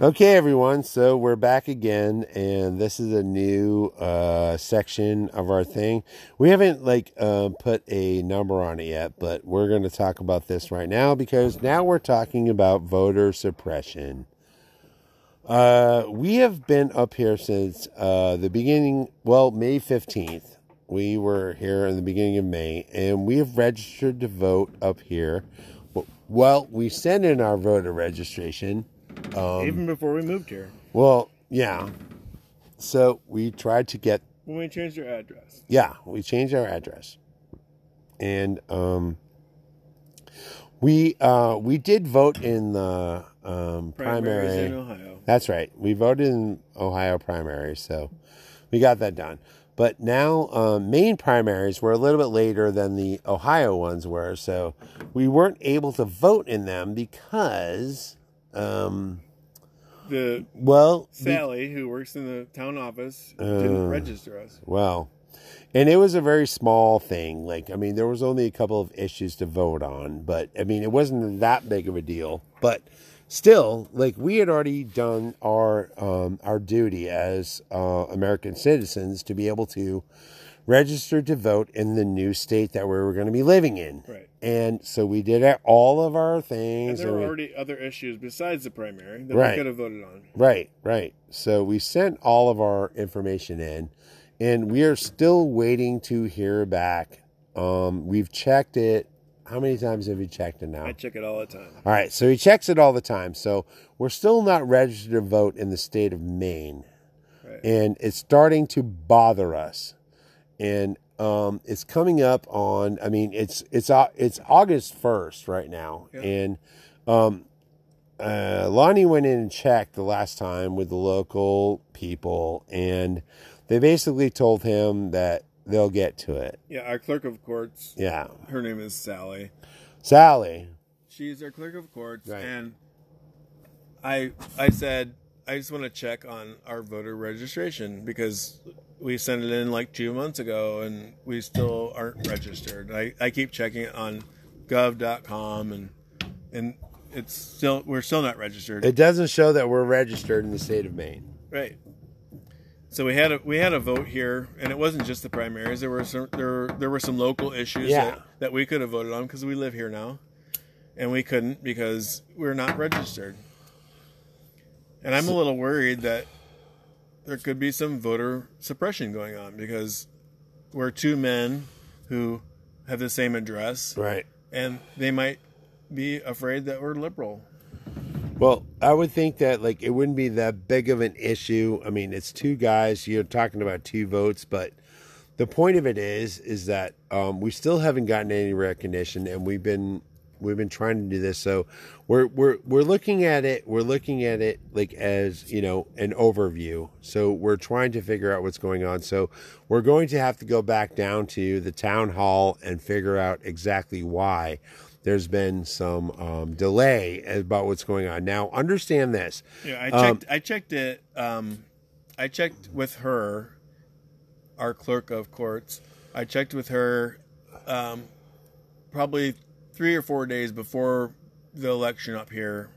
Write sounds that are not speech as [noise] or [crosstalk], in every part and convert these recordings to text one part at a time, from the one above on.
Okay, everyone. So we're back again, and this is a new uh, section of our thing. We haven't like uh, put a number on it yet, but we're going to talk about this right now because now we're talking about voter suppression. Uh, we have been up here since uh, the beginning. Well, May fifteenth. We were here in the beginning of May, and we have registered to vote up here. Well, we sent in our voter registration um, Even before we moved here, well, yeah. So we tried to get when we changed our address. yeah, we changed our address. And um we uh we did vote in the um Primaries primary. in Ohio. That's right. We voted in Ohio primary, so we got that done. But now, um, Maine primaries were a little bit later than the Ohio ones were, so we weren't able to vote in them because, um, The well, Sally, who works in the town office, Uh. didn't register us. Well, and it was a very small thing. Like, I mean, there was only a couple of issues to vote on, but I mean, it wasn't that big of a deal. But still, like, we had already done our um, our duty as uh, American citizens to be able to register to vote in the new state that we were going to be living in. Right. And so we did all of our things. And there were we- already other issues besides the primary that Right. we could have voted on. Right, right. So we sent all of our information in, and we are still waiting to hear back. Um, we've checked it. How many times have you checked it now? I check it all the time. All right, so he checks it all the time. So we're still not registered to vote in the state of Maine, Right. and it's starting to bother us. And um, it's coming up on. I mean, it's it's it's August first right now, Yeah. and um, uh, Lonny went in and checked the last time with the local people, and they basically told him that they'll get to it. Yeah, our clerk of courts, Yeah, her name is Sally. Sally. She's our clerk of courts, Right. and I I said I just want to check on our voter registration because we sent it in like two months ago and we still aren't registered. I, I keep checking it on gov.com and and it's still we're still not registered. It doesn't show that we're registered in the state of Maine. Right. So we had a we had a vote here, and it wasn't just the primaries. There were some there there were some local issues Yeah. that, that we could have voted on because we live here now, and we couldn't because we're not registered. And I'm a little worried that there could be some voter suppression going on because we're two men who have the same address, Right. and they might be afraid that we're liberal. Well, I would think that like it wouldn't be that big of an issue. I mean, it's two guys. You're talking about two votes, but the point of it is, is that um, we still haven't gotten any recognition, and we've been we've been trying to do this. So we're we're we're looking at it. We're looking at it like as you know an overview. So we're trying to figure out what's going on. So we're going to have to go back down to the town hall and figure out exactly why there's been some um, delay about what's going on. Now, understand this. Yeah, I Um, checked. I checked it. Um, I checked with her, our clerk of courts. I checked with her, um, probably three or four days before the election up here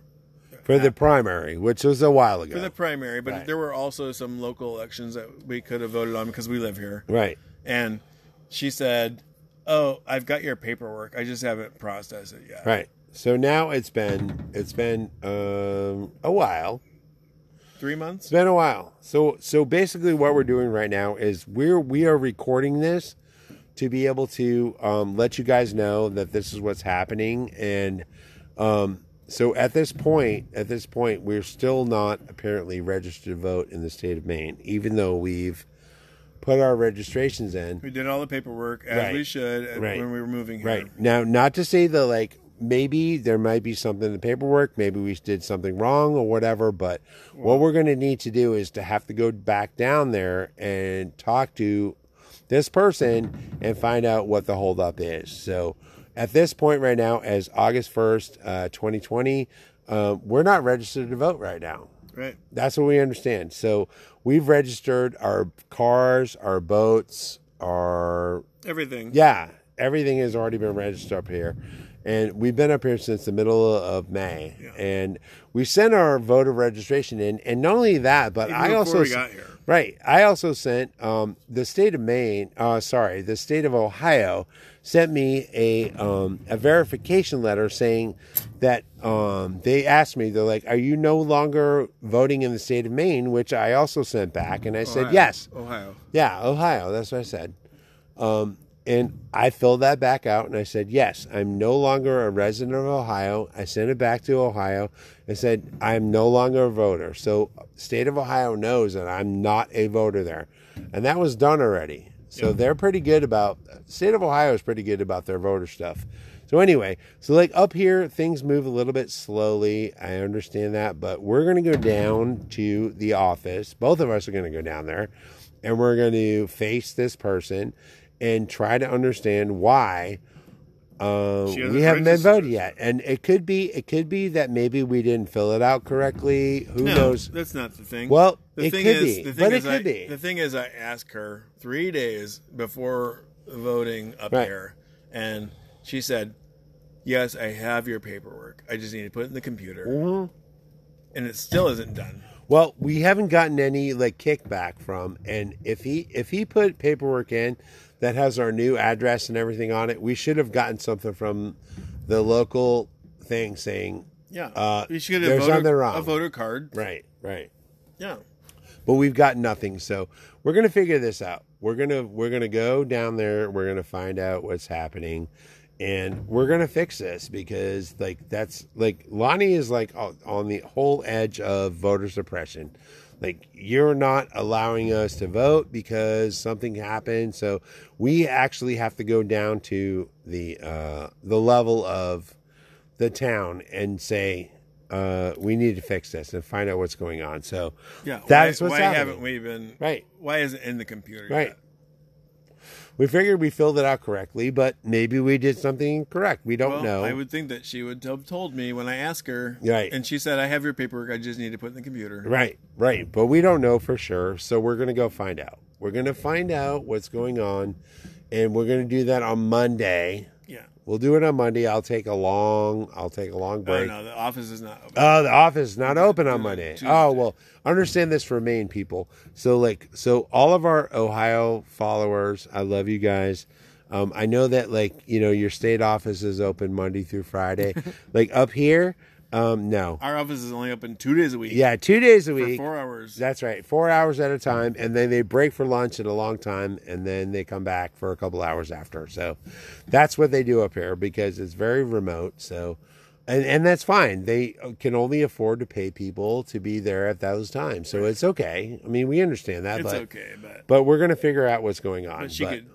For the primary, which was a while ago. for the primary. But Right. there were also some local elections that we could have voted on because we live here. right. And she said, "Oh, I've got your paperwork. I just haven't processed it yet." Right. So now it's been it's been um, a while. Three months. It's been a while. So so basically, what we're doing right now is we're we are recording this to be able to um, let you guys know that this is what's happening, and um, so at this point, at this point, we're still not apparently registered to vote in the state of Maine, even though we've put our registrations in. We did all the paperwork as Right. we should uh, Right. when we were moving here. Right. Now, not to say that, like, maybe there might be something in the paperwork, maybe we did something wrong or whatever, but what we're going to need to do is to have to go back down there and talk to this person and find out what the holdup is. So, at this point right now, as August 1st, uh, 2020, uh, we're not registered to vote right now. Right. That's what we understand. So, we've registered our cars, our boats, our Everything. yeah, everything has already been registered up here, and we've been up here since the middle of May, Yeah. and we sent our voter registration in, and not only that, but Even I also we got here. right, I also sent um, the state of Maine, uh, sorry, the state of Ohio sent me a um, a verification letter saying that um, they asked me, they're like, "Are you no longer voting in the state of Maine?" Which I also sent back, and I said, "Yes." Ohio. Yeah, Ohio. That's what I said. Um, and I filled that back out and I said, yes, I'm no longer a resident of Ohio. I sent it back to Ohio. I said, I'm no longer a voter. So, state of Ohio knows that I'm not a voter there. And that was done already. So, they're pretty good about, state of Ohio is pretty good about their voter stuff. So, anyway, so like up here, things move a little bit slowly. I understand that. But we're going to go down to the office. Both of us are going to go down there and we're going to face this person and try to understand why uh, we haven't been voted yet. And it could be it could be that maybe we didn't fill it out correctly. Who No, knows? that's not the thing. Well, the it thing could is, be, the thing but it is I, could be. The thing is, I asked her three days before voting up Right. here, and she said, "Yes, I have your paperwork. I just need to put it in the computer." Mhm. And it still isn't done. Well, we haven't gotten any like kickback from, and if he if he put paperwork in that has our new address and everything on it, we should have gotten something from the local thing saying, Yeah, Uh, you should get a there's voter, a voter card. right, right. Yeah, but we've got nothing so we're gonna figure this out we're gonna we're gonna go down there we're gonna find out what's happening and we're gonna fix this because like that's like lonny is like on the whole edge of voter suppression like you're not allowing us to vote because something happened so we actually have to go down to the uh the level of the town and say uh, we need to fix this and find out what's going on. So yeah. that why, is what's why happening. haven't we been? Right. Why isn't it in the computer? Right. Yet? We figured we filled it out correctly, but maybe we did something incorrect. We don't Well, know. I would think that she would have told me when I asked her. Right. And she said, "I have your paperwork. I just need to put it in the computer." Right, right. But we don't know for sure. So we're going to go find out. We're going to find out what's going on. And we're going to do that on Monday. We'll do it on Monday. I'll take a long, I'll take a long Oh break. no, the office is not open. Oh, the office is not open on. Monday. Tuesday. Oh well, understand this for Maine people. So like, so all of our Ohio followers, I love you guys. Um, I know that like you know your state office is open Monday through Friday. [laughs] like up here, um, no, Our office is only open two days a week. yeah, two days a week. four hours. That's right, four hours at a time, and then they break for lunch at a long time, and then they come back for a couple hours after. So that's what they do up here because it's very remote. So, and and that's fine. They can only afford to pay people to be there at those times, so it's okay. I mean, we understand that, it's but okay, but, but we're gonna figure out what's going on. but she But could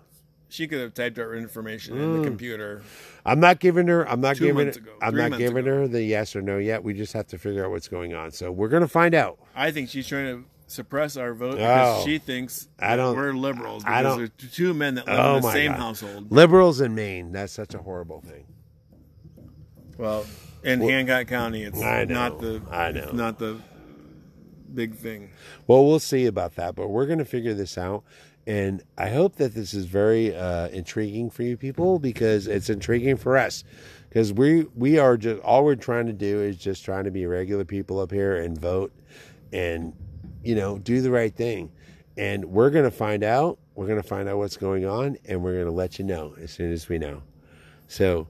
she could have typed our information in Mm. the computer. I'm not giving her. I'm not giving. ago, I'm not giving ago. her the yes or no yet. We just have to figure out what's going on. So we're gonna find out. I think she's trying to suppress our vote because Oh. she thinks I don't- we're liberals. I don't- there's two men that live Oh in the same God. household. Liberals in Maine. That's such a horrible thing. Well, in Hancock County, it's know. not the I it's know. not the big thing. Well, we'll see about that, but we're going to figure this out. And I hope that this is very uh, intriguing for you people because it's intriguing for us. Because we we are just all we're trying to do is just trying to be regular people up here and vote, and you know do the right thing. And we're going to find out. We're going to find out what's going on, and we're going to let you know as soon as we know. So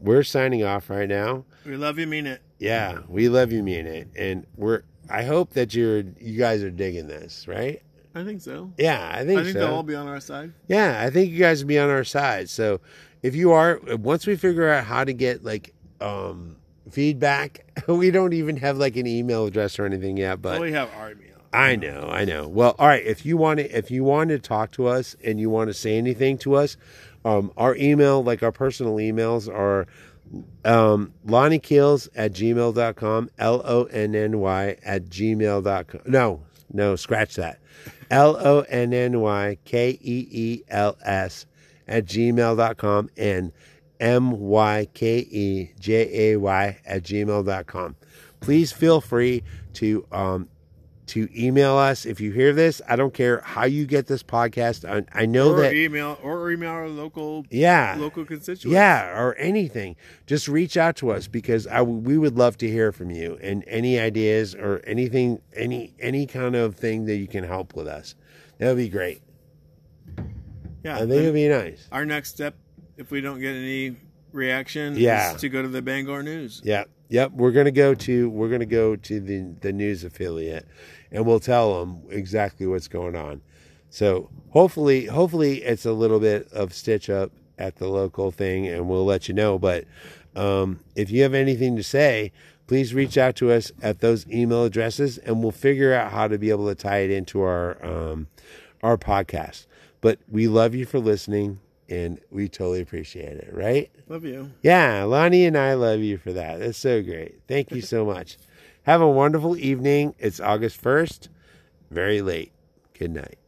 we're signing off right now. We love you, mean it. Yeah, we love you, mean it, and we're. I hope that you're you guys are digging this, right? I think so. Yeah, I think, I think so. they'll all be on our side. yeah, I think you guys will be on our side. So if you are, once we figure out how to get like um feedback, [laughs] we don't even have like an email address or anything yet, but we have our email. I know, I know. Well, all right. If you want to, if you want to talk to us and you want to say anything to us, um, our email, like our personal emails, are um, Lonny Keels at gmail.com, L O N N Y at gmail.com. No, no, scratch that. L O N N Y K E E L S at gmail.com and M Y K E J A Y at gmail.com. Please feel free to um, to email us if you hear this. I don't care how you get this podcast. I, I know or that email or email our local yeah local constituents. yeah or anything. Just reach out to us because I we would love to hear from you and any ideas or anything any any kind of thing that you can help with us. That would be great. yeah. I think it'd be nice. our next step, if we don't get any reaction, Yeah. is to go to the Bangor News. Yeah. Yep, we're gonna go to we're gonna go to the the news affiliate, and we'll tell them exactly what's going on. So hopefully, hopefully it's a little bit of stitch up at the local thing, and we'll let you know. But um, if you have anything to say, please reach out to us at those email addresses, and we'll figure out how to be able to tie it into our um, our podcast. But we love you for listening, and we totally appreciate it. Right? Love you. Yeah, Lonny and I love you for that. That's so great. Thank you so much. Have a wonderful evening. It's August 1st. Very late. Good night.